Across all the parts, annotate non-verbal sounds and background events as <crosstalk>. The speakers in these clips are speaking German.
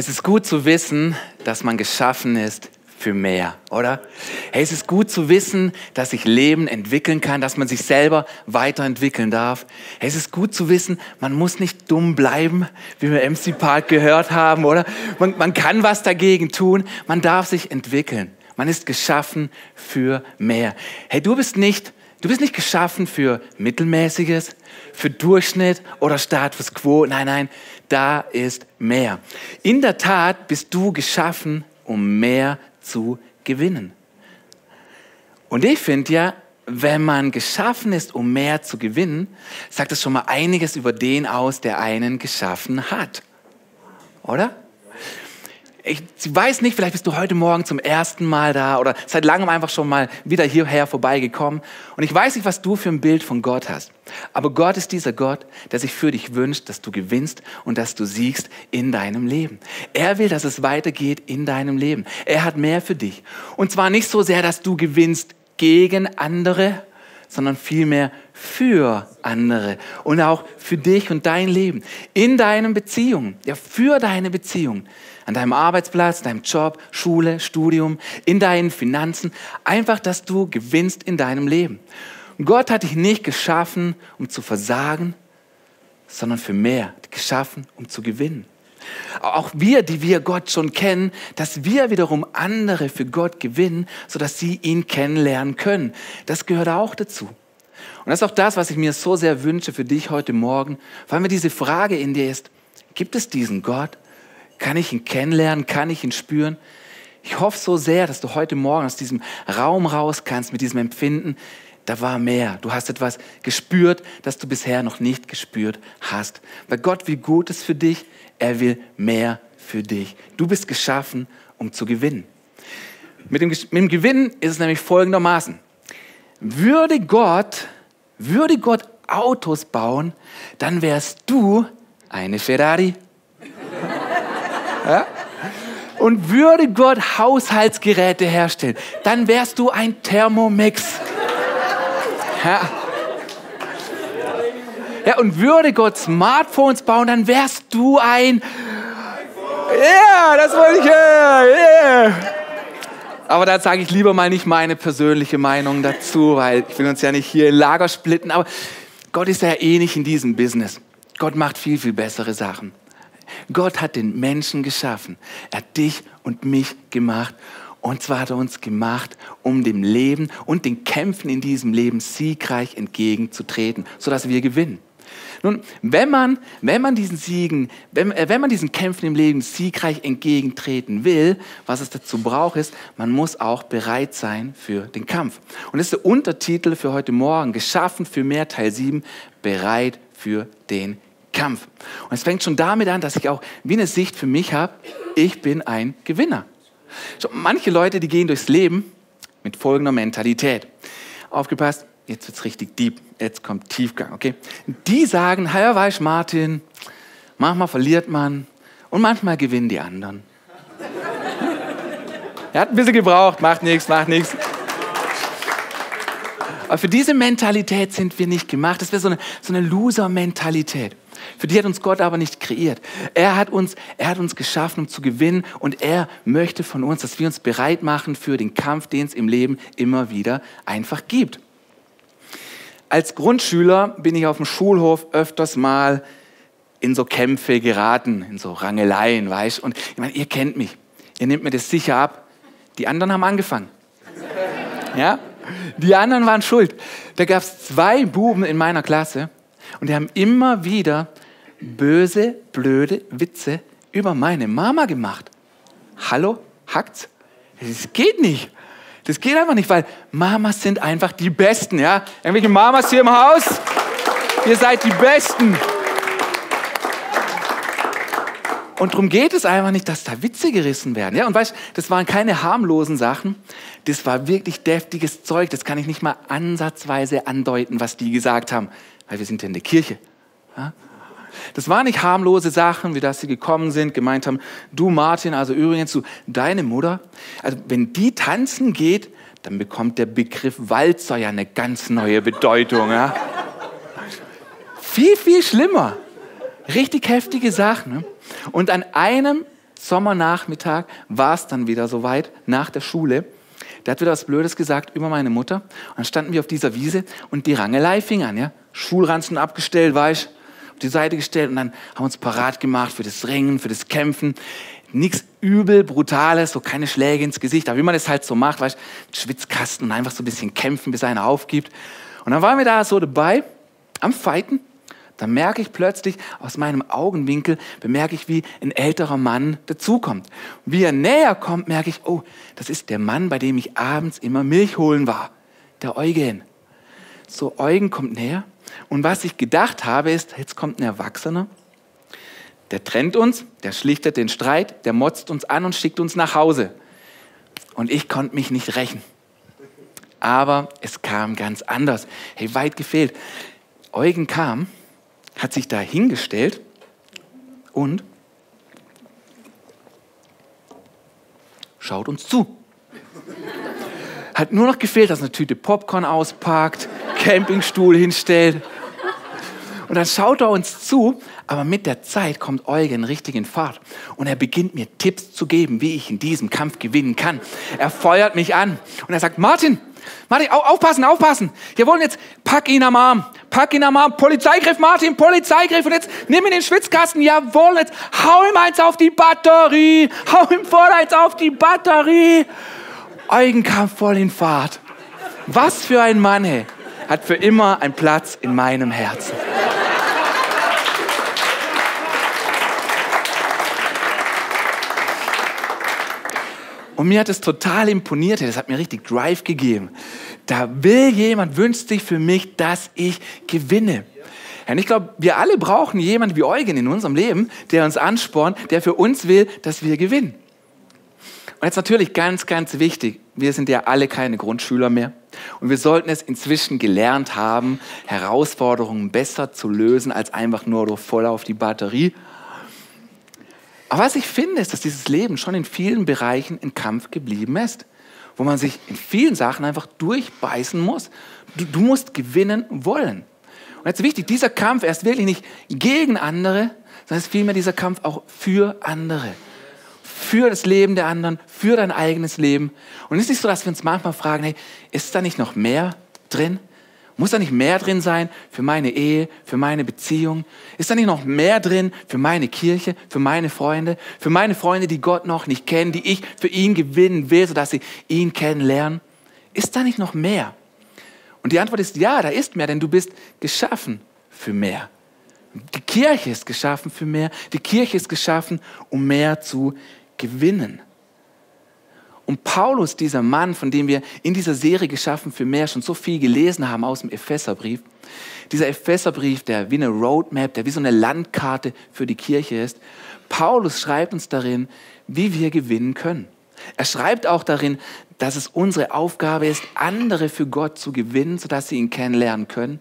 Es ist gut zu wissen, dass man geschaffen ist für mehr, oder? Hey, es ist gut zu wissen, dass sich Leben entwickeln kann, dass man sich selber weiterentwickeln darf. Hey, es ist gut zu wissen, man muss nicht dumm bleiben, wie wir MC Park gehört haben, oder? Man, man kann was dagegen tun, man darf sich entwickeln. Man ist geschaffen für mehr. Hey, du bist nicht Du bist nicht geschaffen für Mittelmäßiges, für Durchschnitt oder Status quo. Nein, nein, da ist mehr. In der Tat bist du geschaffen, um mehr zu gewinnen. Und ich finde ja, wenn man geschaffen ist, um mehr zu gewinnen, sagt das schon mal einiges über den aus, der einen geschaffen hat. Oder? Ich weiß nicht, vielleicht bist du heute Morgen zum ersten Mal da oder seit langem einfach schon mal wieder hierher vorbeigekommen. Und ich weiß nicht, was du für ein Bild von Gott hast. Aber Gott ist dieser Gott, der sich für dich wünscht, dass du gewinnst und dass du siegst in deinem Leben. Er will, dass es weitergeht in deinem Leben. Er hat mehr für dich. Und zwar nicht so sehr, dass du gewinnst gegen andere, sondern vielmehr für andere und auch für dich und dein Leben, in deinen Beziehungen, ja, für deine Beziehungen an deinem Arbeitsplatz, deinem Job, Schule, Studium, in deinen Finanzen. Einfach, dass du gewinnst in deinem Leben. Und Gott hat dich nicht geschaffen, um zu versagen, sondern für mehr, geschaffen, um zu gewinnen. Auch wir, die wir Gott schon kennen, dass wir wiederum andere für Gott gewinnen, sodass sie ihn kennenlernen können. Das gehört auch dazu. Und das ist auch das, was ich mir so sehr wünsche für dich heute Morgen, weil mir diese Frage in dir ist, gibt es diesen Gott? Kann ich ihn kennenlernen? Kann ich ihn spüren? Ich hoffe so sehr, dass du heute Morgen aus diesem Raum raus kannst mit diesem Empfinden. Da war mehr. Du hast etwas gespürt, das du bisher noch nicht gespürt hast. Weil Gott will Gutes für dich. Er will mehr für dich. Du bist geschaffen, um zu gewinnen. Mit dem, mit dem Gewinnen ist es nämlich folgendermaßen. Würde Gott, würde Gott Autos bauen, dann wärst du eine Ferrari ja? Und würde Gott Haushaltsgeräte herstellen, dann wärst du ein Thermomix. Ja. Ja, und würde Gott Smartphones bauen, dann wärst du ein. Ja, yeah, das wollte ich hören. Yeah. Aber da sage ich lieber mal nicht meine persönliche Meinung dazu, weil ich will uns ja nicht hier in Lager splitten. Aber Gott ist ja eh nicht in diesem Business. Gott macht viel, viel bessere Sachen. Gott hat den Menschen geschaffen. Er hat dich und mich gemacht. Und zwar hat er uns gemacht, um dem Leben und den Kämpfen in diesem Leben siegreich entgegenzutreten, sodass wir gewinnen. Nun, wenn man, wenn man diesen Siegen, wenn, äh, wenn man diesen Kämpfen im Leben siegreich entgegentreten will, was es dazu braucht, ist, man muss auch bereit sein für den Kampf. Und das ist der Untertitel für heute Morgen, geschaffen für mehr Teil 7, bereit für den Kampf. Und es fängt schon damit an, dass ich auch wie eine Sicht für mich habe, ich bin ein Gewinner. So, manche Leute, die gehen durchs Leben mit folgender Mentalität. Aufgepasst, jetzt wird es richtig deep, jetzt kommt Tiefgang, okay? Die sagen, ja, weiß Martin, manchmal verliert man und manchmal gewinnen die anderen. <laughs> er hat ein bisschen gebraucht, macht nichts, macht nichts. Aber für diese Mentalität sind wir nicht gemacht. Das wäre so eine, so eine Loser-Mentalität. Für die hat uns Gott aber nicht kreiert. Er hat uns, er hat uns geschaffen, um zu gewinnen und er möchte von uns, dass wir uns bereit machen für den Kampf, den es im Leben immer wieder einfach gibt. Als Grundschüler bin ich auf dem Schulhof öfters mal in so Kämpfe geraten, in so Rangeleien, weißt Und ich meine, ihr kennt mich. Ihr nehmt mir das sicher ab. Die anderen haben angefangen. <laughs> Ja? Die anderen waren schuld. Da gab es zwei Buben in meiner Klasse, und die haben immer wieder böse, blöde Witze über meine Mama gemacht. Hallo, hackt's? Das geht nicht. Das geht einfach nicht, weil Mamas sind einfach die Besten, ja? Irgendwelche Mamas hier im Haus, ihr seid die Besten. Und darum geht es einfach nicht, dass da Witze gerissen werden. Ja, und weißt, das waren keine harmlosen Sachen. Das war wirklich deftiges Zeug. Das kann ich nicht mal ansatzweise andeuten, was die gesagt haben weil wir sind ja in der Kirche. Ja? Das waren nicht harmlose Sachen, wie dass sie gekommen sind, gemeint haben, du Martin, also übrigens, du, deine Mutter, also wenn die tanzen geht, dann bekommt der Begriff Walzer ja eine ganz neue Bedeutung. Ja? viel, viel schlimmer. Richtig heftige Sachen. Ne? Und an einem, Sommernachmittag war es dann wieder soweit, nach der Schule. Der hat wieder was Blödes gesagt über meine Mutter. Und dann standen wir auf dieser Wiese und die Rangelei fing an. Ja? Schulranzen abgestellt, weißt auf die Seite gestellt und dann haben wir uns parat gemacht für das Ringen, für das Kämpfen. Nichts übel, brutales, so keine Schläge ins Gesicht, aber wie man das halt so macht, weißt du, Schwitzkasten und einfach so ein bisschen kämpfen, bis einer aufgibt. Und dann waren wir da so dabei, am Fighten. Da merke ich plötzlich aus meinem Augenwinkel, bemerke ich, wie ein älterer Mann dazukommt. Wie er näher kommt, merke ich, oh, das ist der Mann, bei dem ich abends immer Milch holen war. Der Eugen. So, Eugen kommt näher. Und was ich gedacht habe, ist, jetzt kommt ein Erwachsener, der trennt uns, der schlichtet den Streit, der motzt uns an und schickt uns nach Hause. Und ich konnte mich nicht rächen. Aber es kam ganz anders. Hey, weit gefehlt. Eugen kam hat sich da hingestellt und schaut uns zu. Hat nur noch gefehlt, dass eine Tüte Popcorn auspackt, Campingstuhl hinstellt. Und dann schaut er uns zu, aber mit der Zeit kommt Eugen richtig in Fahrt. Und er beginnt mir Tipps zu geben, wie ich in diesem Kampf gewinnen kann. Er feuert mich an und er sagt, Martin, Martin, aufpassen, aufpassen. Jawohl, jetzt pack ihn am Arm. Pack ihn am Arm. Polizeigriff, Martin, Polizeigriff. Und jetzt nimm ihn in den Schwitzkasten. Jawohl, jetzt hau ihm eins auf die Batterie. Hau ihm voll eins auf die Batterie. Eugen kam voll in Fahrt. Was für ein Mann, hey. Hat für immer einen Platz in meinem Herzen. Und mir hat es total imponiert, das hat mir richtig Drive gegeben. Da will jemand, wünscht sich für mich, dass ich gewinne. Und ich glaube, wir alle brauchen jemanden wie Eugen in unserem Leben, der uns anspornt, der für uns will, dass wir gewinnen. Und jetzt natürlich ganz, ganz wichtig, wir sind ja alle keine Grundschüler mehr. Und wir sollten es inzwischen gelernt haben, Herausforderungen besser zu lösen, als einfach nur voll auf die Batterie aber was ich finde, ist, dass dieses Leben schon in vielen Bereichen ein Kampf geblieben ist, wo man sich in vielen Sachen einfach durchbeißen muss. Du, du musst gewinnen wollen. Und jetzt wichtig, dieser Kampf, er ist wirklich nicht gegen andere, sondern es ist vielmehr dieser Kampf auch für andere. Für das Leben der anderen, für dein eigenes Leben. Und es ist nicht so, dass wir uns manchmal fragen, hey, ist da nicht noch mehr drin? Muss da nicht mehr drin sein für meine Ehe, für meine Beziehung? Ist da nicht noch mehr drin für meine Kirche, für meine Freunde, für meine Freunde, die Gott noch nicht kennen, die ich für ihn gewinnen will, sodass sie ihn kennenlernen? Ist da nicht noch mehr? Und die Antwort ist ja, da ist mehr, denn du bist geschaffen für mehr. Die Kirche ist geschaffen für mehr. Die Kirche ist geschaffen, um mehr zu gewinnen. Und Paulus, dieser Mann, von dem wir in dieser Serie geschaffen für mehr schon so viel gelesen haben aus dem Epheserbrief, dieser Epheserbrief, der wie eine Roadmap, der wie so eine Landkarte für die Kirche ist, Paulus schreibt uns darin, wie wir gewinnen können. Er schreibt auch darin, dass es unsere Aufgabe ist, andere für Gott zu gewinnen, sodass sie ihn kennenlernen können.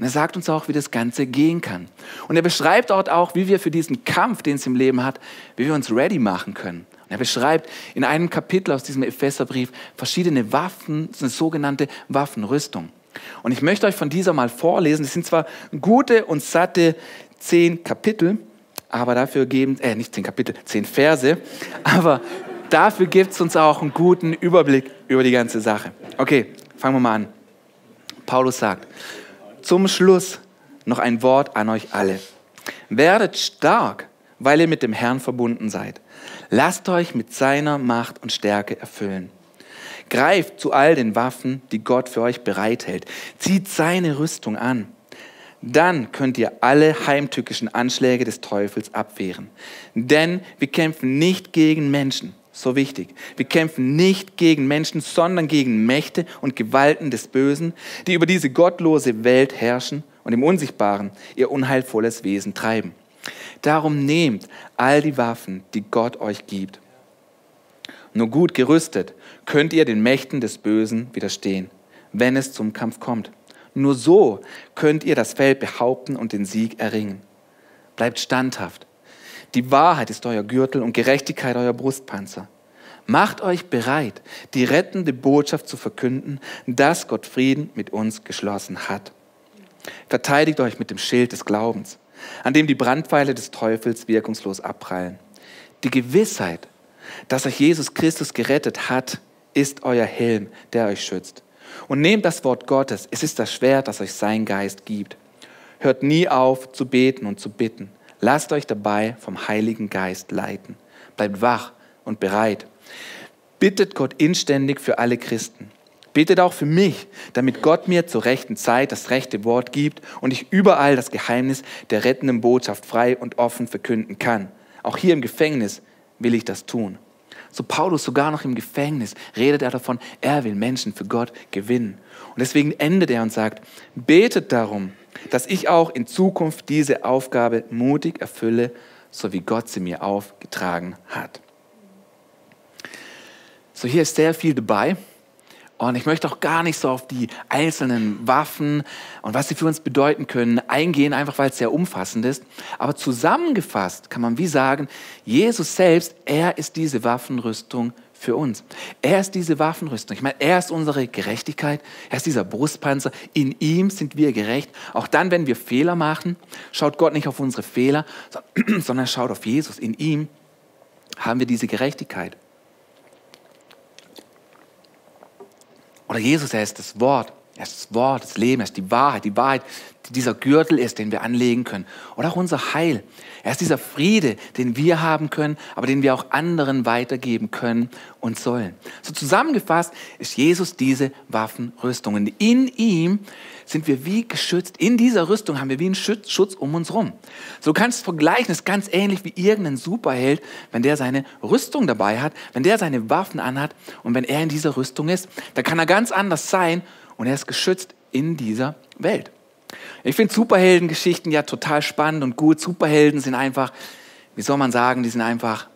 Und er sagt uns auch, wie das Ganze gehen kann. Und er beschreibt dort auch, wie wir für diesen Kampf, den es im Leben hat, wie wir uns ready machen können. Er beschreibt in einem Kapitel aus diesem Epheserbrief verschiedene Waffen, eine sogenannte Waffenrüstung. Und ich möchte euch von dieser mal vorlesen. Es sind zwar gute und satte zehn Kapitel, aber dafür geben, äh, nicht zehn Kapitel, zehn Verse, aber dafür gibt es uns auch einen guten Überblick über die ganze Sache. Okay, fangen wir mal an. Paulus sagt, zum Schluss noch ein Wort an euch alle. Werdet stark, weil ihr mit dem Herrn verbunden seid. Lasst euch mit seiner Macht und Stärke erfüllen. Greift zu all den Waffen, die Gott für euch bereithält. Zieht seine Rüstung an. Dann könnt ihr alle heimtückischen Anschläge des Teufels abwehren. Denn wir kämpfen nicht gegen Menschen, so wichtig. Wir kämpfen nicht gegen Menschen, sondern gegen Mächte und Gewalten des Bösen, die über diese gottlose Welt herrschen und im Unsichtbaren ihr unheilvolles Wesen treiben. Darum nehmt all die Waffen, die Gott euch gibt. Nur gut gerüstet könnt ihr den Mächten des Bösen widerstehen, wenn es zum Kampf kommt. Nur so könnt ihr das Feld behaupten und den Sieg erringen. Bleibt standhaft. Die Wahrheit ist euer Gürtel und Gerechtigkeit euer Brustpanzer. Macht euch bereit, die rettende Botschaft zu verkünden, dass Gott Frieden mit uns geschlossen hat. Verteidigt euch mit dem Schild des Glaubens an dem die Brandpfeile des Teufels wirkungslos abprallen. Die Gewissheit, dass euch Jesus Christus gerettet hat, ist euer Helm, der euch schützt. Und nehmt das Wort Gottes, es ist das Schwert, das euch sein Geist gibt. Hört nie auf zu beten und zu bitten. Lasst euch dabei vom Heiligen Geist leiten. Bleibt wach und bereit. Bittet Gott inständig für alle Christen. Betet auch für mich, damit Gott mir zur rechten Zeit das rechte Wort gibt und ich überall das Geheimnis der rettenden Botschaft frei und offen verkünden kann. Auch hier im Gefängnis will ich das tun. So Paulus sogar noch im Gefängnis redet er davon, er will Menschen für Gott gewinnen. Und deswegen endet er und sagt, betet darum, dass ich auch in Zukunft diese Aufgabe mutig erfülle, so wie Gott sie mir aufgetragen hat. So hier ist sehr viel dabei. Und ich möchte auch gar nicht so auf die einzelnen Waffen und was sie für uns bedeuten können eingehen, einfach weil es sehr umfassend ist. Aber zusammengefasst kann man wie sagen, Jesus selbst, er ist diese Waffenrüstung für uns. Er ist diese Waffenrüstung. Ich meine, er ist unsere Gerechtigkeit. Er ist dieser Brustpanzer. In ihm sind wir gerecht. Auch dann, wenn wir Fehler machen, schaut Gott nicht auf unsere Fehler, <clears throat> sondern schaut auf Jesus. In ihm haben wir diese Gerechtigkeit. Oder Jesus, er ist das Wort. Er ist das Wort, das Leben, er ist die Wahrheit, die Wahrheit, die dieser Gürtel ist, den wir anlegen können. Oder auch unser Heil. Er ist dieser Friede, den wir haben können, aber den wir auch anderen weitergeben können und sollen. So zusammengefasst ist Jesus diese Waffenrüstung. Und in ihm sind wir wie geschützt. In dieser Rüstung haben wir wie einen Schutz um uns rum. So kannst du es vergleichen, ist ganz ähnlich wie irgendein Superheld, wenn der seine Rüstung dabei hat, wenn der seine Waffen anhat und wenn er in dieser Rüstung ist, dann kann er ganz anders sein und er ist geschützt in dieser Welt. Ich finde Superheldengeschichten ja total spannend und gut. Superhelden sind einfach, wie soll man sagen, die sind einfach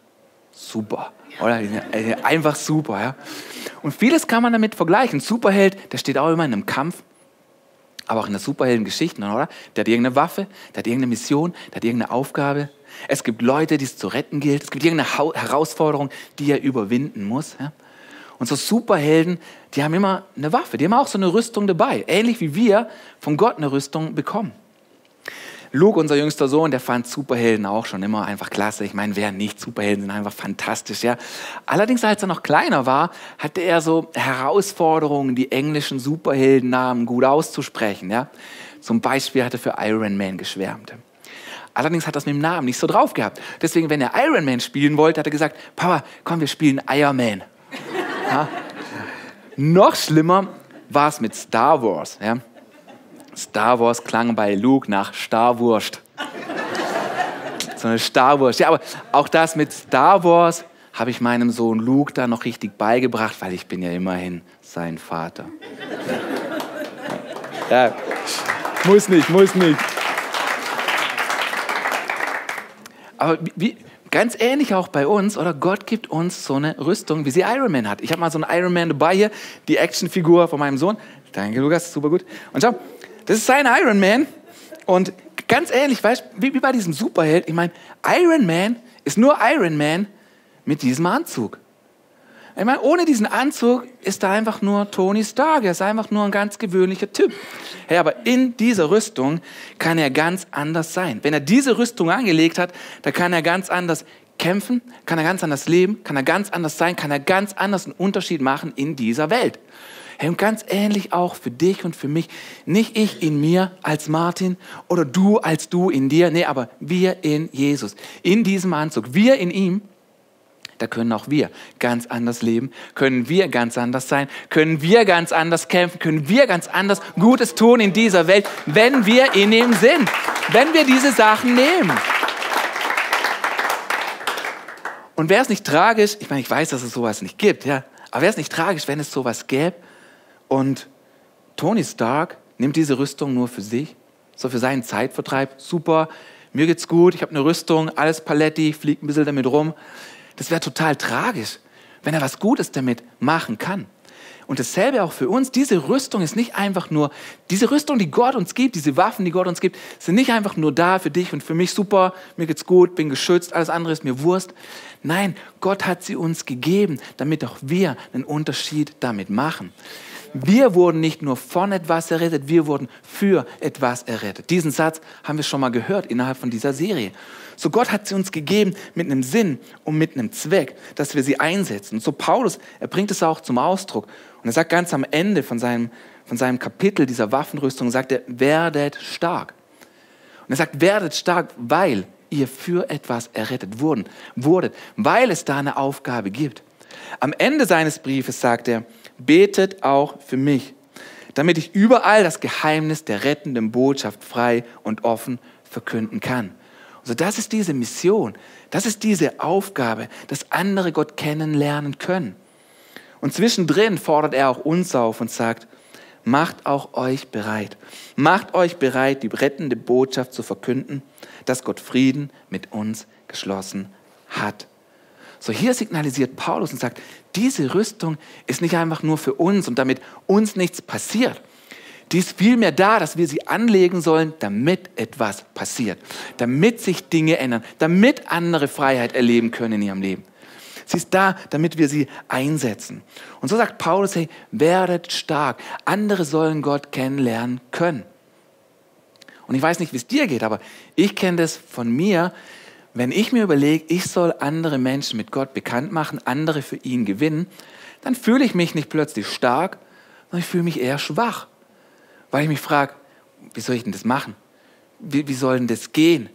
super. Oder? Äh, einfach super. Ja? Und vieles kann man damit vergleichen. Ein Superheld, der steht auch immer in einem Kampf aber auch in der Superheldengeschichten, oder? Der hat irgendeine Waffe, der hat irgendeine Mission, der hat irgendeine Aufgabe. Es gibt Leute, die es zu retten gilt. Es gibt irgendeine Herausforderung, die er überwinden muss. Ja? Und so Superhelden, die haben immer eine Waffe, die haben auch so eine Rüstung dabei. Ähnlich wie wir von Gott eine Rüstung bekommen. Luke, unser jüngster Sohn, der fand Superhelden auch schon immer einfach klasse. Ich meine, wer nicht? Superhelden sind einfach fantastisch, ja. Allerdings, als er noch kleiner war, hatte er so Herausforderungen, die englischen Superheldennamen gut auszusprechen, ja. Zum Beispiel hat er für Iron Man geschwärmt. Allerdings hat er es mit dem Namen nicht so drauf gehabt. Deswegen, wenn er Iron Man spielen wollte, hat er gesagt, Papa, komm, wir spielen Iron Man. Ja? Noch schlimmer war es mit Star Wars. Ja? Star Wars klang bei Luke nach Starwurst. so eine Starwurst. Ja, aber auch das mit Star Wars habe ich meinem Sohn Luke da noch richtig beigebracht, weil ich bin ja immerhin sein Vater. Ja, muss nicht, muss nicht. Aber wie, ganz ähnlich auch bei uns, oder Gott gibt uns so eine Rüstung, wie sie Iron Man hat. Ich habe mal so einen Iron Man dabei hier, die Actionfigur von meinem Sohn. Danke, Lukas, super gut. Und schau, das ist sein Iron Man. Und ganz ähnlich, weißt du, wie, wie bei diesem Superheld. Ich meine, Iron Man ist nur Iron Man mit diesem Anzug. Ich meine, ohne diesen Anzug ist da einfach nur Tony Stark. Er ist einfach nur ein ganz gewöhnlicher Typ. Hey, aber in dieser Rüstung kann er ganz anders sein. Wenn er diese Rüstung angelegt hat, dann kann er ganz anders kämpfen, kann er ganz anders leben, kann er ganz anders sein, kann er ganz anders einen Unterschied machen in dieser Welt. Hey, und ganz ähnlich auch für dich und für mich. Nicht ich in mir als Martin oder du als du in dir. Nee, aber wir in Jesus. In diesem Anzug. Wir in ihm. Da können auch wir ganz anders leben, können wir ganz anders sein, können wir ganz anders kämpfen, können wir ganz anders Gutes tun in dieser Welt, wenn wir in ihm sind, wenn wir diese Sachen nehmen. Und wäre es nicht tragisch, ich meine, ich weiß, dass es sowas nicht gibt, ja, aber wäre es nicht tragisch, wenn es sowas gäbe, und Tony Stark nimmt diese Rüstung nur für sich, so für seinen Zeitvertreib. Super, mir geht's gut, ich habe eine Rüstung, alles Paletti, fliegt ein bisschen damit rum. Das wäre total tragisch, wenn er was Gutes damit machen kann. Und dasselbe auch für uns. Diese Rüstung ist nicht einfach nur, diese Rüstung, die Gott uns gibt, diese Waffen, die Gott uns gibt, sind nicht einfach nur da für dich und für mich super, mir geht's gut, bin geschützt, alles andere ist mir Wurst. Nein, Gott hat sie uns gegeben, damit auch wir einen Unterschied damit machen Wir wurden nicht nur von etwas errettet, wir wurden für etwas errettet. Diesen Satz haben wir schon mal gehört innerhalb von dieser Serie. So Gott hat sie uns gegeben mit einem Sinn und mit einem Zweck, dass wir sie einsetzen. Und so Paulus, er bringt es auch zum Ausdruck. Und er sagt ganz am Ende von seinem, von seinem Kapitel dieser Waffenrüstung, sagt er, werdet stark. Und er sagt, werdet stark, weil ihr für etwas errettet wurden, wurdet, weil es da eine Aufgabe gibt. Am Ende seines Briefes sagt er, betet auch für mich, damit ich überall das Geheimnis der rettenden Botschaft frei und offen verkünden kann. Also das ist diese Mission, das ist diese Aufgabe, dass andere Gott kennenlernen können. Und zwischendrin fordert er auch uns auf und sagt, macht auch euch bereit. Macht euch bereit, die rettende Botschaft zu verkünden, dass Gott Frieden mit uns geschlossen hat. So hier signalisiert Paulus und sagt, diese Rüstung ist nicht einfach nur für uns und damit uns nichts passiert. Die ist vielmehr da, dass wir sie anlegen sollen, damit etwas passiert, damit sich Dinge ändern, damit andere Freiheit erleben können in ihrem Leben. Sie ist da, damit wir sie einsetzen. Und so sagt Paulus, hey, werdet stark. Andere sollen Gott kennenlernen können. Und ich weiß nicht, wie es dir geht, aber ich kenne das von mir, wenn ich mir überlege, ich soll andere Menschen mit Gott bekannt machen, andere für ihn gewinnen, dann fühle ich mich nicht plötzlich stark, sondern ich fühle mich eher schwach. Weil ich mich frage, wie soll ich denn das machen? Wie, wie soll denn das gehen?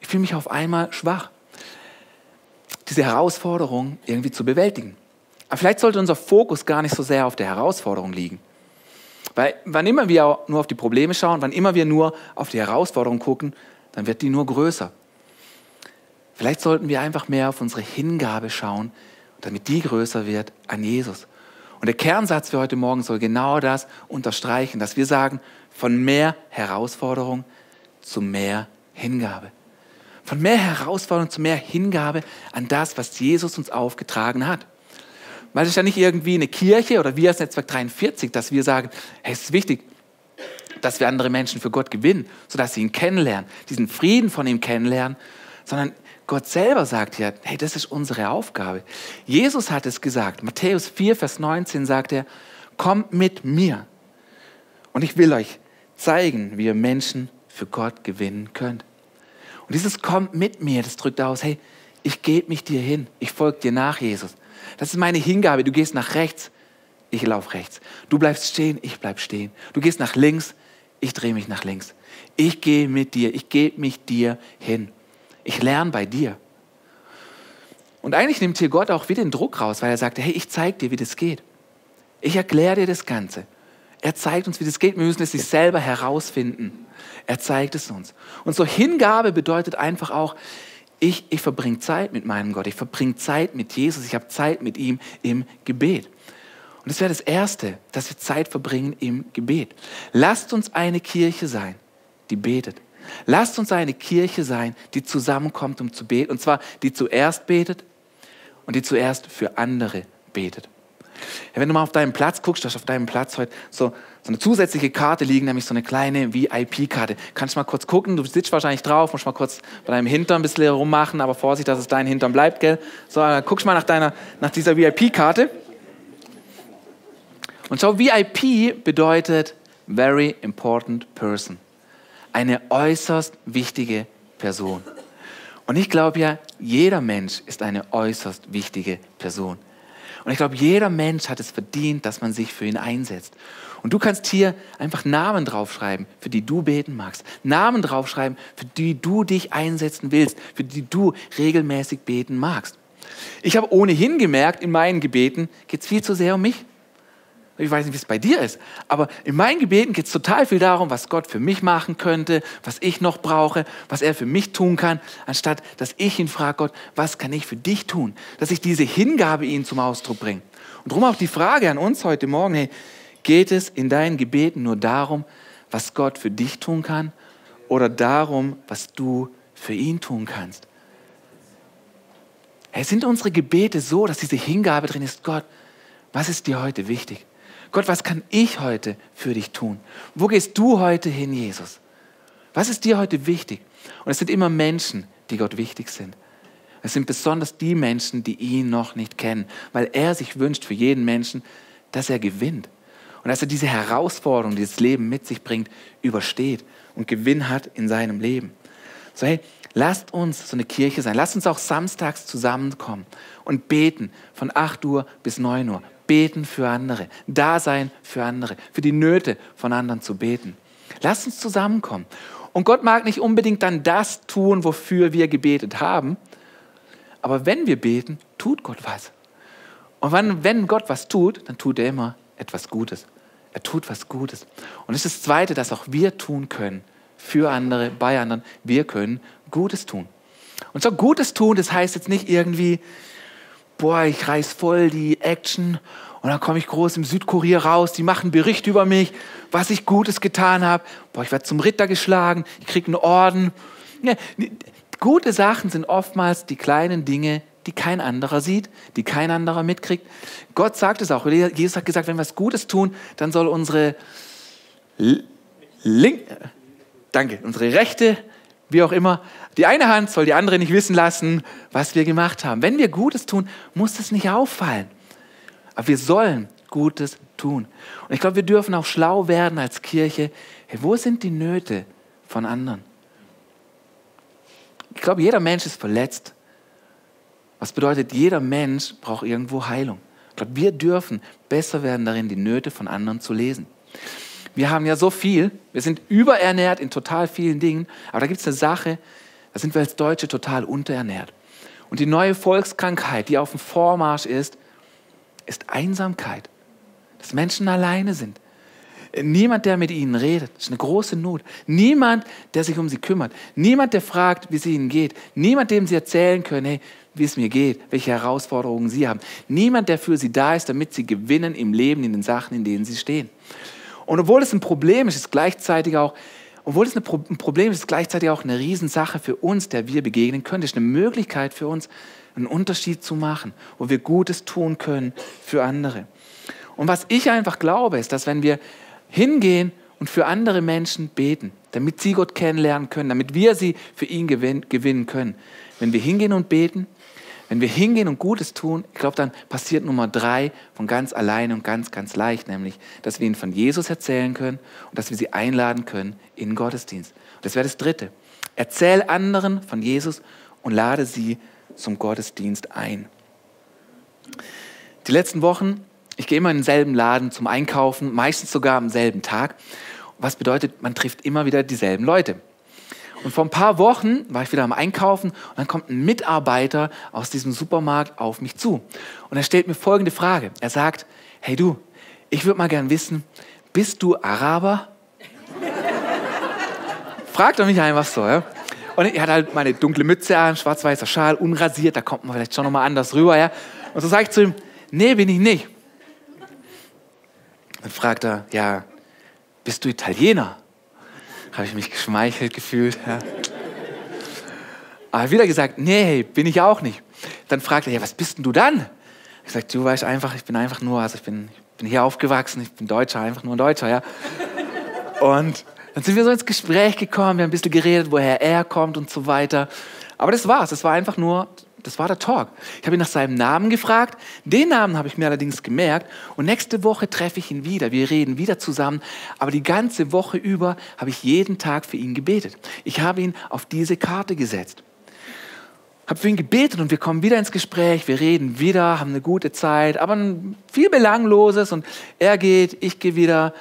Ich fühle mich auf einmal schwach. Diese Herausforderung irgendwie zu bewältigen. Aber vielleicht sollte unser Fokus gar nicht so sehr auf der Herausforderung liegen. Weil wann immer wir nur auf die Probleme schauen, wann immer wir nur auf die Herausforderung gucken, dann wird die nur größer. Vielleicht sollten wir einfach mehr auf unsere Hingabe schauen, damit die größer wird an Jesus. Und der Kernsatz für heute Morgen soll genau das unterstreichen, dass wir sagen, von mehr Herausforderung zu mehr Hingabe. Von mehr Herausforderung zu mehr Hingabe an das, was Jesus uns aufgetragen hat. Weil es ist ja nicht irgendwie eine Kirche oder wir als Netzwerk 43, dass wir sagen, hey, es ist wichtig, dass wir andere Menschen für Gott gewinnen, sodass sie ihn kennenlernen, diesen Frieden von ihm kennenlernen, sondern Gott selber sagt ja, hey, das ist unsere Aufgabe. Jesus hat es gesagt. Matthäus 4, Vers 19 sagt er, kommt mit mir. Und ich will euch zeigen, wie ihr Menschen für Gott gewinnen könnt. Und dieses kommt mit mir, das drückt aus, hey, ich gebe mich dir hin, ich folge dir nach, Jesus. Das ist meine Hingabe. Du gehst nach rechts, ich laufe rechts. Du bleibst stehen, ich bleib stehen. Du gehst nach links, ich drehe mich nach links. Ich gehe mit dir, ich gebe mich dir hin. Ich lerne bei dir. Und eigentlich nimmt hier Gott auch wieder den Druck raus, weil er sagt, hey, ich zeige dir, wie das geht. Ich erkläre dir das Ganze. Er zeigt uns, wie das geht. Wir müssen es sich selber herausfinden. Er zeigt es uns. Und so Hingabe bedeutet einfach auch, ich, ich verbringe Zeit mit meinem Gott. Ich verbringe Zeit mit Jesus. Ich habe Zeit mit ihm im Gebet. Und das wäre das Erste, dass wir Zeit verbringen im Gebet. Lasst uns eine Kirche sein, die betet. Lasst uns eine Kirche sein, die zusammenkommt, um zu beten. Und zwar die zuerst betet und die zuerst für andere betet. Wenn du mal auf deinem Platz guckst, hast du auf deinem Platz heute so, so eine zusätzliche Karte liegen, nämlich so eine kleine VIP-Karte. Kannst du mal kurz gucken, du sitzt wahrscheinlich drauf, musst mal kurz bei deinem Hintern ein bisschen rummachen, aber Vorsicht, dass es dein Hintern bleibt, gell? So, guckst mal nach, deiner, nach dieser VIP-Karte. Und schau, VIP bedeutet Very Important Person eine äußerst wichtige Person. Und ich glaube ja, jeder Mensch ist eine äußerst wichtige Person. Und ich glaube, jeder Mensch hat es verdient, dass man sich für ihn einsetzt. Und du kannst hier einfach Namen draufschreiben, für die du beten magst. Namen draufschreiben, für die du dich einsetzen willst, für die du regelmäßig beten magst. Ich habe ohnehin gemerkt, in meinen Gebeten geht es viel zu sehr um mich. Ich weiß nicht, wie es bei dir ist, aber in meinen Gebeten geht es total viel darum, was Gott für mich machen könnte, was ich noch brauche, was er für mich tun kann, anstatt dass ich ihn frage, Gott, was kann ich für dich tun? Dass ich diese Hingabe ihm zum Ausdruck bringe. Und darum auch die Frage an uns heute Morgen, hey, geht es in deinen Gebeten nur darum, was Gott für dich tun kann oder darum, was du für ihn tun kannst? Hey, sind unsere Gebete so, dass diese Hingabe drin ist, Gott, was ist dir heute wichtig? Gott, was kann ich heute für dich tun? Wo gehst du heute hin, Jesus? Was ist dir heute wichtig? Und es sind immer Menschen, die Gott wichtig sind. Es sind besonders die Menschen, die ihn noch nicht kennen, weil er sich wünscht für jeden Menschen, dass er gewinnt. und dass er diese Herausforderung, die das Leben mit sich bringt, übersteht und Gewinn hat in seinem Leben. So, hey, lasst uns so eine Kirche sein. Lasst uns auch samstags zusammenkommen und beten von 8 Uhr bis 9 Uhr. Beten für andere, da sein für andere, für die Nöte von anderen zu beten. Lasst uns zusammenkommen. Und Gott mag nicht unbedingt dann das tun, wofür wir gebetet haben, aber wenn wir beten, tut Gott was. Und wenn, wenn Gott was tut, dann tut er immer etwas Gutes. Er tut was Gutes. Und das ist das Zweite, dass auch wir tun können für andere, bei anderen. Wir können Gutes tun. Und so Gutes tun, das heißt jetzt nicht irgendwie, boah, ich reiß voll die Action und dann komme ich groß im Südkorea raus, die machen Bericht über mich, was ich Gutes getan habe. Boah, ich werde zum Ritter geschlagen, ich kriege einen Orden. Ja, gute Sachen sind oftmals die kleinen Dinge, die kein anderer sieht, die kein anderer mitkriegt. Gott sagt es auch. Jesus hat gesagt, wenn wir was Gutes tun, dann soll unsere Link, danke, unsere rechte, wie auch immer, die eine Hand soll die andere nicht wissen lassen, was wir gemacht haben. Wenn wir Gutes tun, muss das nicht auffallen. Aber wir sollen Gutes tun. Und ich glaube, wir dürfen auch schlau werden als Kirche. Hey, wo sind die Nöte von anderen? Ich glaube, jeder Mensch ist verletzt. Was bedeutet, jeder Mensch braucht irgendwo Heilung. Ich glaube, wir dürfen besser werden darin, die Nöte von anderen zu lesen. Wir haben ja so viel, wir sind überernährt in total vielen Dingen, aber da gibt es eine Sache, da sind wir als Deutsche total unterernährt. Und die neue Volkskrankheit, die auf dem Vormarsch ist, ist Einsamkeit. Dass Menschen alleine sind. Niemand, der mit ihnen redet. Das ist eine große Not. Niemand, der sich um sie kümmert. Niemand, der fragt, wie es ihnen geht. Niemand, dem sie erzählen können, hey, wie es mir geht, welche Herausforderungen sie haben. Niemand, der für sie da ist, damit sie gewinnen im Leben, in den Sachen, in denen sie stehen. Und obwohl es ein Problem ist, ist gleichzeitig auch, obwohl es ein Problem ist, ist gleichzeitig auch eine Riesensache für uns, der wir begegnen können. Es ist eine Möglichkeit für uns, einen Unterschied zu machen, wo wir Gutes tun können für andere. Und was ich einfach glaube, ist, dass wenn wir hingehen und für andere Menschen beten, damit sie Gott kennenlernen können, damit wir sie für ihn gewinnen können. Wenn wir hingehen und beten, wenn wir hingehen und Gutes tun, ich glaube, dann passiert Nummer drei von ganz alleine und ganz, ganz leicht, nämlich, dass wir ihnen von Jesus erzählen können und dass wir sie einladen können in den Gottesdienst. Und das wäre das dritte. Erzähl anderen von Jesus und lade sie zum Gottesdienst ein. Die letzten Wochen ich gehe immer in denselben Laden zum Einkaufen, meistens sogar am selben Tag. Was bedeutet, man trifft immer wieder dieselben Leute. Und vor ein paar Wochen war ich wieder am Einkaufen und dann kommt ein Mitarbeiter aus diesem Supermarkt auf mich zu. Und er stellt mir folgende Frage. Er sagt, hey du, ich würde mal gern wissen, bist du Araber? <laughs> Fragt er mich einfach so. Ja? Und er hat halt meine dunkle Mütze an, schwarz-weißer Schal, unrasiert, da kommt man vielleicht schon nochmal anders rüber. Ja? Und so sage ich zu ihm, nee, bin ich nicht. Dann fragt er, ja, bist du Italiener? Habe ich mich geschmeichelt gefühlt. Ja. Aber wieder gesagt, nee, bin ich auch nicht. Dann fragt er, ja, was bist denn du dann? Ich sage, du weißt einfach, ich bin einfach nur, also ich bin, ich bin hier aufgewachsen, ich bin Deutscher, einfach nur ein Deutscher, ja. Und dann sind wir so ins Gespräch gekommen, wir haben ein bisschen geredet, woher er kommt und so weiter. Aber das war's, das war einfach nur das war der Talk. Ich habe ihn nach seinem Namen gefragt. Den Namen habe ich mir allerdings gemerkt. Und nächste Woche treffe ich ihn wieder. Wir reden wieder zusammen. Aber die ganze Woche über habe ich jeden Tag für ihn gebetet. Ich habe ihn auf diese Karte gesetzt. Habe für ihn gebetet und wir kommen wieder ins Gespräch. Wir reden wieder, haben eine gute Zeit, aber viel Belangloses. Und er geht, ich gehe wieder.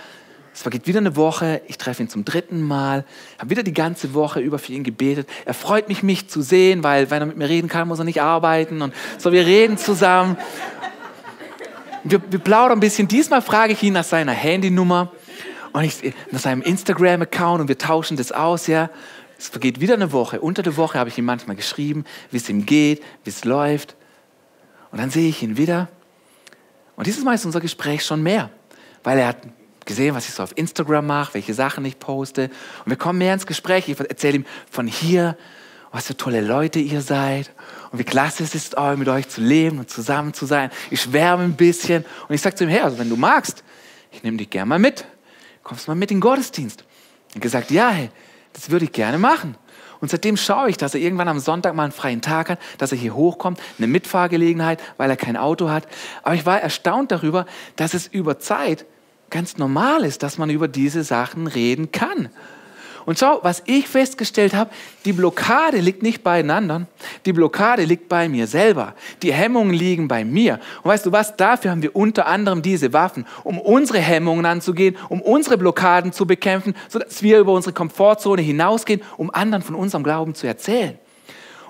Es vergeht wieder eine Woche, ich treffe ihn zum dritten Mal, habe wieder die ganze Woche über für ihn gebetet. Er freut mich, mich zu sehen, weil wenn er mit mir reden kann, muss er nicht arbeiten. Und so, wir reden zusammen. Wir, wir plaudern ein bisschen. Diesmal frage ich ihn nach seiner Handynummer und ich, nach seinem Instagram-Account und wir tauschen das aus. Ja. Es vergeht wieder eine Woche. Unter der Woche habe ich ihm manchmal geschrieben, wie es ihm geht, wie es läuft. Und dann sehe ich ihn wieder. Und dieses Mal ist unser Gespräch schon mehr, weil er hat gesehen, was ich so auf Instagram mache, welche Sachen ich poste. Und wir kommen mehr ins Gespräch. Ich erzähle ihm von hier, was für tolle Leute ihr seid und wie klasse es ist, mit euch zu leben und zusammen zu sein. Ich schwärme ein bisschen und ich sage zu ihm, her, also wenn du magst, ich nehme dich gerne mal mit. Kommst mal mit in den Gottesdienst. Und gesagt, ja, hey, das würde ich gerne machen. Und seitdem schaue ich, dass er irgendwann am Sonntag mal einen freien Tag hat, dass er hier hochkommt, eine Mitfahrgelegenheit, weil er kein Auto hat. Aber ich war erstaunt darüber, dass es über Zeit ganz normal ist, dass man über diese Sachen reden kann. Und schau, was ich festgestellt habe, die Blockade liegt nicht bei einander, die Blockade liegt bei mir selber. Die Hemmungen liegen bei mir. Und weißt du was, dafür haben wir unter anderem diese Waffen, um unsere Hemmungen anzugehen, um unsere Blockaden zu bekämpfen, sodass wir über unsere Komfortzone hinausgehen, um anderen von unserem Glauben zu erzählen.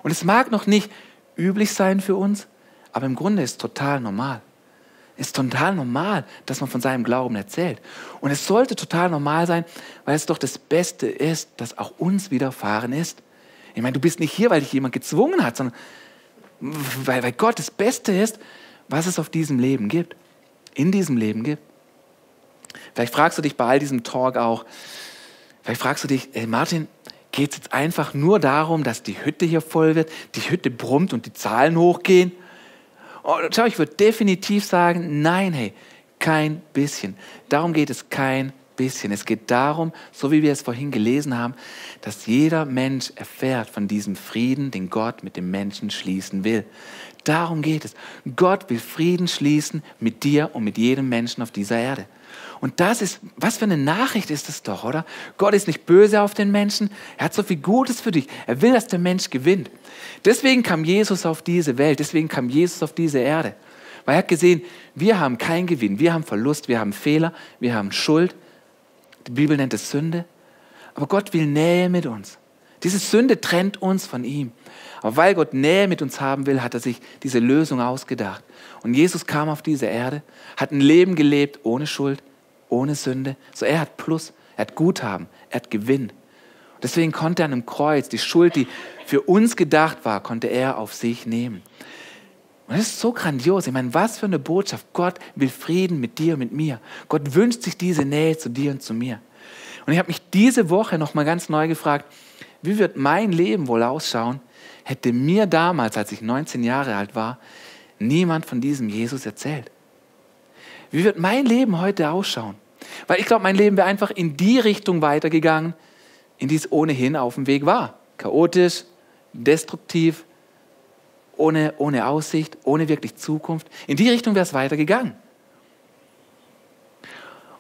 Und es mag noch nicht üblich sein für uns, aber im Grunde ist es total normal. Ist total normal, dass man von seinem Glauben erzählt. Und es sollte total normal sein, weil es doch das Beste ist, das auch uns widerfahren ist. Ich meine, du bist nicht hier, weil dich jemand gezwungen hat, sondern weil, weil Gott das Beste ist, was es auf diesem Leben gibt. In diesem Leben gibt. Vielleicht fragst du dich bei all diesem Talk auch, vielleicht fragst du dich, ey Martin, geht es jetzt einfach nur darum, dass die Hütte hier voll wird, die Hütte brummt und die Zahlen hochgehen? Oh, schau, ich würde definitiv sagen, nein, hey, kein bisschen. Darum geht es kein bisschen. Es geht darum, so wie wir es vorhin gelesen haben, dass jeder Mensch erfährt von diesem Frieden, den Gott mit dem Menschen schließen will. Darum geht es. Gott will Frieden schließen mit dir und mit jedem Menschen auf dieser Erde. Und das ist, was für eine Nachricht ist das doch, oder? Gott ist nicht böse auf den Menschen. Er hat so viel Gutes für dich. Er will, dass der Mensch gewinnt. Deswegen kam Jesus auf diese Welt. Deswegen kam Jesus auf diese Erde. Weil er hat gesehen, wir haben keinen Gewinn. Wir haben Verlust. Wir haben Fehler. Wir haben Schuld. Die Bibel nennt es Sünde. Aber Gott will Nähe mit uns. Diese Sünde trennt uns von ihm. Aber weil Gott Nähe mit uns haben will, hat er sich diese Lösung ausgedacht. Und Jesus kam auf diese Erde, hat ein Leben gelebt ohne Schuld, ohne Sünde. So er hat Plus, er hat Guthaben, er hat Gewinn. Deswegen konnte er an einem Kreuz die Schuld, die für uns gedacht war, konnte er auf sich nehmen. Und das ist so grandios. Ich meine, was für eine Botschaft. Gott will Frieden mit dir und mit mir. Gott wünscht sich diese Nähe zu dir und zu mir. Und ich habe mich diese Woche nochmal ganz neu gefragt, wie wird mein Leben wohl ausschauen, hätte mir damals, als ich 19 Jahre alt war, niemand von diesem Jesus erzählt? Wie wird mein Leben heute ausschauen? Weil ich glaube, mein Leben wäre einfach in die Richtung weitergegangen, in die es ohnehin auf dem Weg war. Chaotisch, destruktiv, ohne, ohne Aussicht, ohne wirklich Zukunft. In die Richtung wäre es weitergegangen.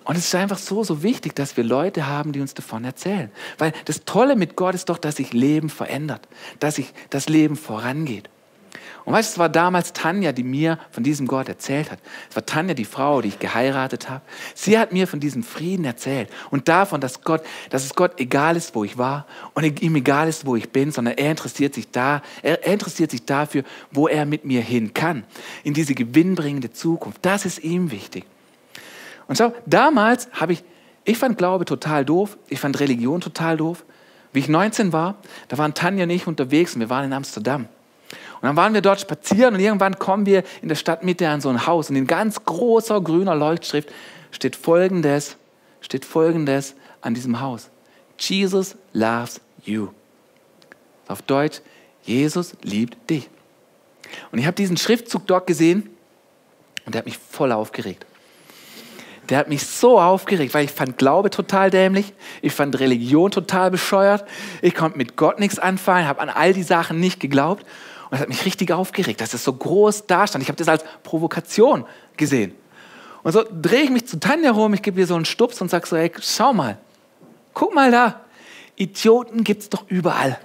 Und es ist einfach so, so wichtig, dass wir Leute haben, die uns davon erzählen. Weil das Tolle mit Gott ist doch, dass sich Leben verändert, dass sich das Leben vorangeht. Und weißt du, es war damals Tanja, die mir von diesem Gott erzählt hat. Es war Tanja, die Frau, die ich geheiratet habe. Sie hat mir von diesem Frieden erzählt und davon, dass, Gott, dass es Gott egal ist, wo ich war und ihm egal ist, wo ich bin, sondern er interessiert sich da, er, er interessiert sich dafür, wo er mit mir hin kann, in diese gewinnbringende Zukunft. Das ist ihm wichtig. Und schau, damals habe ich, ich fand Glaube total doof, ich fand Religion total doof. Wie ich 19 war, da waren Tanja und ich unterwegs und wir waren in Amsterdam. Und dann waren wir dort spazieren und irgendwann kommen wir in der Stadtmitte an so ein Haus und in ganz großer grüner Leuchtschrift steht folgendes, steht folgendes an diesem Haus. Jesus loves you. Auf Deutsch, Jesus liebt dich. Und ich habe diesen Schriftzug dort gesehen und der hat mich voll aufgeregt. Der hat mich so aufgeregt, weil ich fand Glaube total dämlich, ich fand Religion total bescheuert, ich konnte mit Gott nichts anfangen, habe an all die Sachen nicht geglaubt und das hat mich richtig aufgeregt, dass es so groß da stand. Ich habe das als Provokation gesehen. Und so drehe ich mich zu Tanja rum, ich gebe ihr so einen Stups und sage so, ey, schau mal, guck mal da, Idioten gibt es doch überall.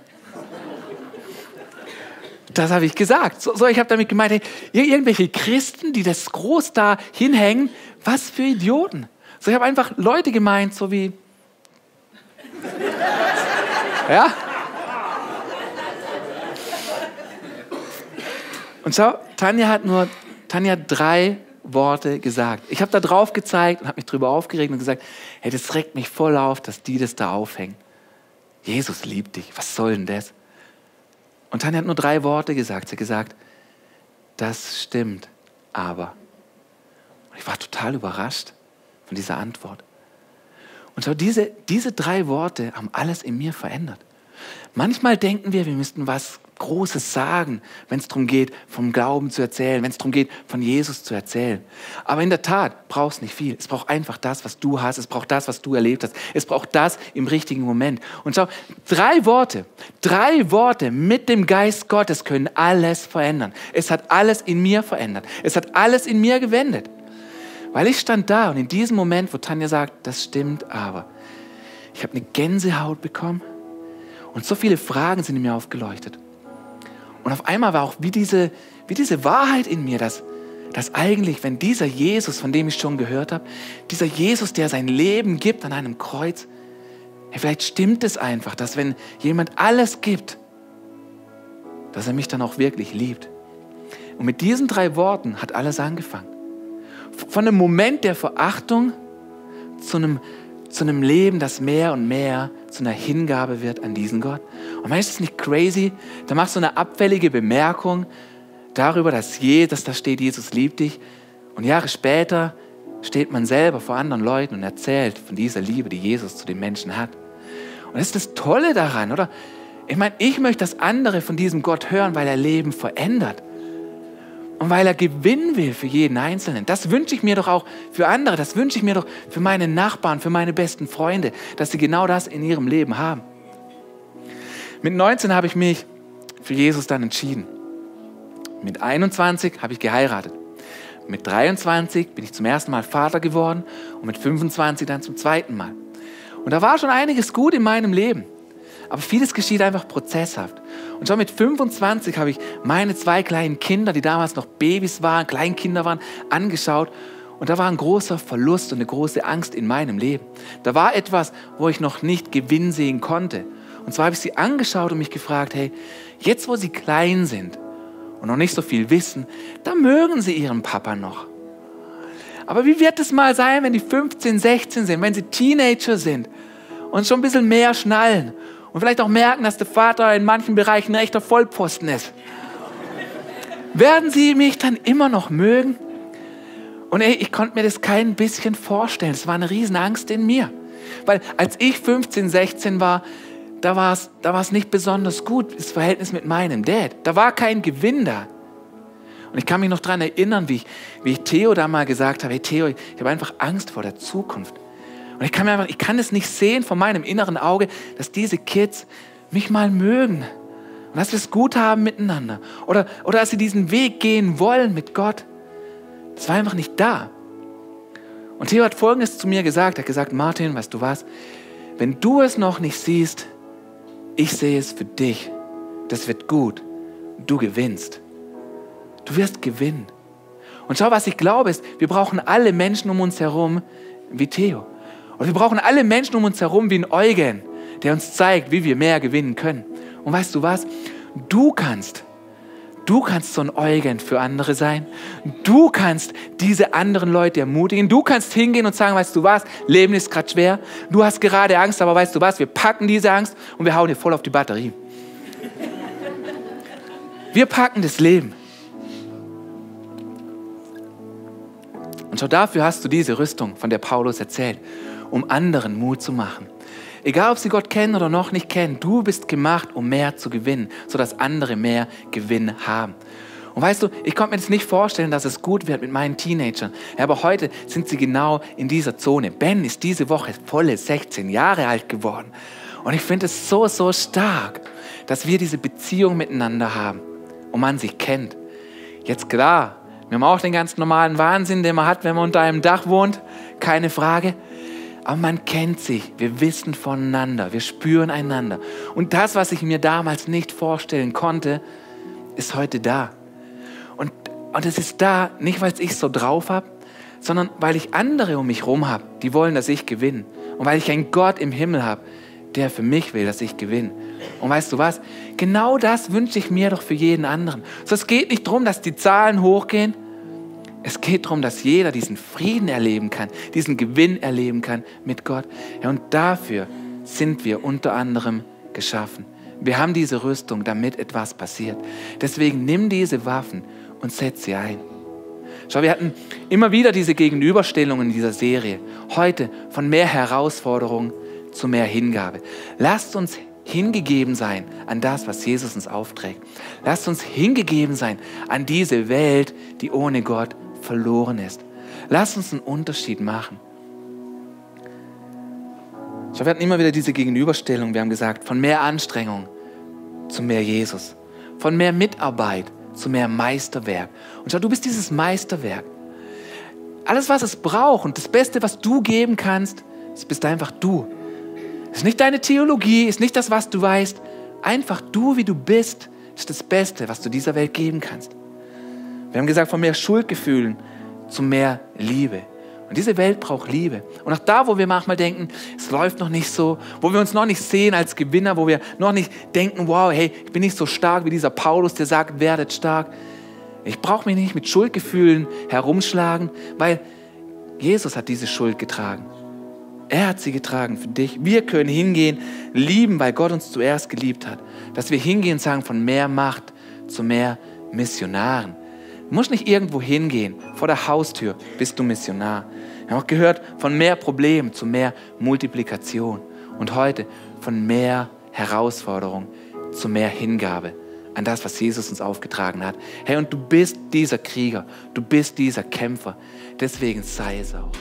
Das habe ich gesagt. So, so ich habe damit gemeint, hey, irgendwelche Christen, die das groß da hinhängen, was für Idioten. So, ich habe einfach Leute gemeint, so wie. <laughs> Ja? Und schau, Tanja hat nur Tanja hat drei Worte gesagt. Ich habe da drauf gezeigt und habe mich darüber aufgeregt und gesagt, hey, das regt mich voll auf, dass die das da aufhängen. Jesus liebt dich. Was soll denn das? Und Tanja hat nur drei Worte gesagt. Sie hat gesagt, das stimmt, aber. Und ich war total überrascht von dieser Antwort. Und schau, diese, diese drei Worte haben alles in mir verändert. Manchmal denken wir, wir müssten was Großes sagen, wenn es darum geht, vom Glauben zu erzählen, wenn es darum geht, von Jesus zu erzählen. Aber in der Tat braucht es nicht viel. Es braucht einfach das, was du hast. Es braucht das, was du erlebt hast. Es braucht das im richtigen Moment. Und schau, drei Worte, drei Worte mit dem Geist Gottes können alles verändern. Es hat alles in mir verändert. Es hat alles in mir gewendet. Weil ich stand da und in diesem Moment, wo Tanja sagt, das stimmt aber, ich habe eine Gänsehaut bekommen und so viele Fragen sind in mir aufgeleuchtet. Und auf einmal war auch wie diese, wie diese Wahrheit in mir, dass, dass eigentlich, wenn dieser Jesus, von dem ich schon gehört habe, dieser Jesus, der sein Leben gibt an einem Kreuz, hey, vielleicht stimmt es einfach, dass wenn jemand alles gibt, dass er mich dann auch wirklich liebt. Und mit diesen drei Worten hat alles angefangen. Von einem Moment der Verachtung zu einem, zu einem Leben, das mehr und mehr zu einer Hingabe wird an diesen Gott. Und meinst du es nicht crazy? Da machst du eine abfällige Bemerkung darüber, dass, je, dass da steht, Jesus liebt dich. Und Jahre später steht man selber vor anderen Leuten und erzählt von dieser Liebe, die Jesus zu den Menschen hat. Und das ist das Tolle daran, oder? Ich meine, ich möchte, dass andere von diesem Gott hören, weil er Leben verändert. Und weil er gewinnen will für jeden Einzelnen. Das wünsche ich mir doch auch für andere. Das wünsche ich mir doch für meine Nachbarn, für meine besten Freunde, dass sie genau das in ihrem Leben haben. Mit 19 habe ich mich für Jesus dann entschieden. Mit 21 habe ich geheiratet. Mit 23 bin ich zum ersten Mal Vater geworden und mit 25 dann zum zweiten Mal. Und da war schon einiges gut in meinem Leben. Aber vieles geschieht einfach prozesshaft. Und schon mit 25 habe ich meine zwei kleinen Kinder, die damals noch Babys waren, Kleinkinder waren, angeschaut. Und da war ein großer Verlust und eine große Angst in meinem Leben. Da war etwas, wo ich noch nicht Gewinn sehen konnte. Und zwar habe ich sie angeschaut und mich gefragt, hey, jetzt wo sie klein sind und noch nicht so viel wissen, da mögen sie ihren Papa noch. Aber wie wird es mal sein, wenn die 15, 16 sind, wenn sie Teenager sind und schon ein bisschen mehr schnallen und vielleicht auch merken, dass der Vater in manchen Bereichen ein echter Vollpfosten ist. Werden sie mich dann immer noch mögen? Und ey, ich konnte mir das kein bisschen vorstellen. Es war eine Riesenangst in mir. Weil als ich 15, 16 war, da war es da war's nicht besonders gut, das Verhältnis mit meinem Dad. Da war kein Gewinn da. Und ich kann mich noch daran erinnern, wie ich, wie ich Theo da mal gesagt habe, hey Theo, ich habe einfach Angst vor der Zukunft. Und ich kann, mir einfach, ich kann es nicht sehen von meinem inneren Auge, dass diese Kids mich mal mögen. Und dass wir es gut haben miteinander. Oder, oder dass sie diesen Weg gehen wollen mit Gott. Das war einfach nicht da. Und Theo hat Folgendes zu mir gesagt. Er hat gesagt, Martin, weißt du was? Wenn du es noch nicht siehst, ich sehe es für dich. Das wird gut. Du gewinnst. Du wirst gewinnen. Und schau, was ich glaube, ist, wir brauchen alle Menschen um uns herum wie Theo. Und wir brauchen alle Menschen um uns herum wie ein Eugen, der uns zeigt, wie wir mehr gewinnen können. Und weißt du was? Du kannst, du kannst so ein Eugen für andere sein. Du kannst diese anderen Leute ermutigen. Du kannst hingehen und sagen, weißt du was? Leben ist gerade schwer. Du hast gerade Angst, aber weißt du was? Wir packen diese Angst und wir hauen dir voll auf die Batterie. Wir packen das Leben. Und schon dafür hast du diese Rüstung, von der Paulus erzählt um anderen Mut zu machen. Egal, ob sie Gott kennen oder noch nicht kennen, du bist gemacht, um mehr zu gewinnen, sodass andere mehr Gewinn haben. Und weißt du, ich konnte mir das nicht vorstellen, dass es gut wird mit meinen Teenagern. Ja, aber heute sind sie genau in dieser Zone. Ben ist diese Woche volle 16 Jahre alt geworden. Und ich finde es so, so stark, dass wir diese Beziehung miteinander haben und man sich kennt. Jetzt klar, wir haben auch den ganz normalen Wahnsinn, den man hat, wenn man unter einem Dach wohnt, keine Frage. Aber man kennt sich, wir wissen voneinander, wir spüren einander. Und das, was ich mir damals nicht vorstellen konnte, ist heute da. Und, und es ist da, nicht weil ich so drauf habe, sondern weil ich andere um mich herum habe, die wollen, dass ich gewinne. Und weil ich einen Gott im Himmel habe, der für mich will, dass ich gewinne. Und weißt du was? Genau das wünsche ich mir doch für jeden anderen. So, es geht nicht darum, dass die Zahlen hochgehen, es geht darum, dass jeder diesen Frieden erleben kann, diesen Gewinn erleben kann mit Gott. Ja, und dafür sind wir unter anderem geschaffen. Wir haben diese Rüstung, damit etwas passiert. Deswegen nimm diese Waffen und setz sie ein. Schau, wir hatten immer wieder diese Gegenüberstellungen in dieser Serie. Heute von mehr Herausforderung zu mehr Hingabe. Lasst uns hingegeben sein an das, was Jesus uns aufträgt. Lasst uns hingegeben sein an diese Welt, die ohne Gott verloren ist. Lass uns einen Unterschied machen. Wir hatten immer wieder diese Gegenüberstellung. Wir haben gesagt, von mehr Anstrengung zu mehr Jesus. Von mehr Mitarbeit zu mehr Meisterwerk. Und schau, du bist dieses Meisterwerk. Alles, was es braucht und das Beste, was du geben kannst, bist einfach du. Ist nicht deine Theologie, ist nicht das, was du weißt. Einfach du, wie du bist, ist das Beste, was du dieser Welt geben kannst. Wir haben gesagt, von mehr Schuldgefühlen zu mehr Liebe. Und diese Welt braucht Liebe. Und auch da, wo wir manchmal denken, es läuft noch nicht so, wo wir uns noch nicht sehen als Gewinner, wo wir noch nicht denken, wow, hey, ich bin nicht so stark wie dieser Paulus, der sagt, werdet stark. Ich brauche mich nicht mit Schuldgefühlen herumschlagen, weil Jesus hat diese Schuld getragen. Er hat sie getragen für dich. Wir können hingehen, lieben, weil Gott uns zuerst geliebt hat. Dass wir hingehen und sagen, von mehr Macht zu mehr Missionaren. Du musst nicht irgendwo hingehen, vor der Haustür bist du Missionar. Wir haben auch gehört, von mehr Problemen zu mehr Multiplikation. Und heute von mehr Herausforderung zu mehr Hingabe an das, was Jesus uns aufgetragen hat. Hey, und du bist dieser Krieger, du bist dieser Kämpfer. Deswegen sei es auch.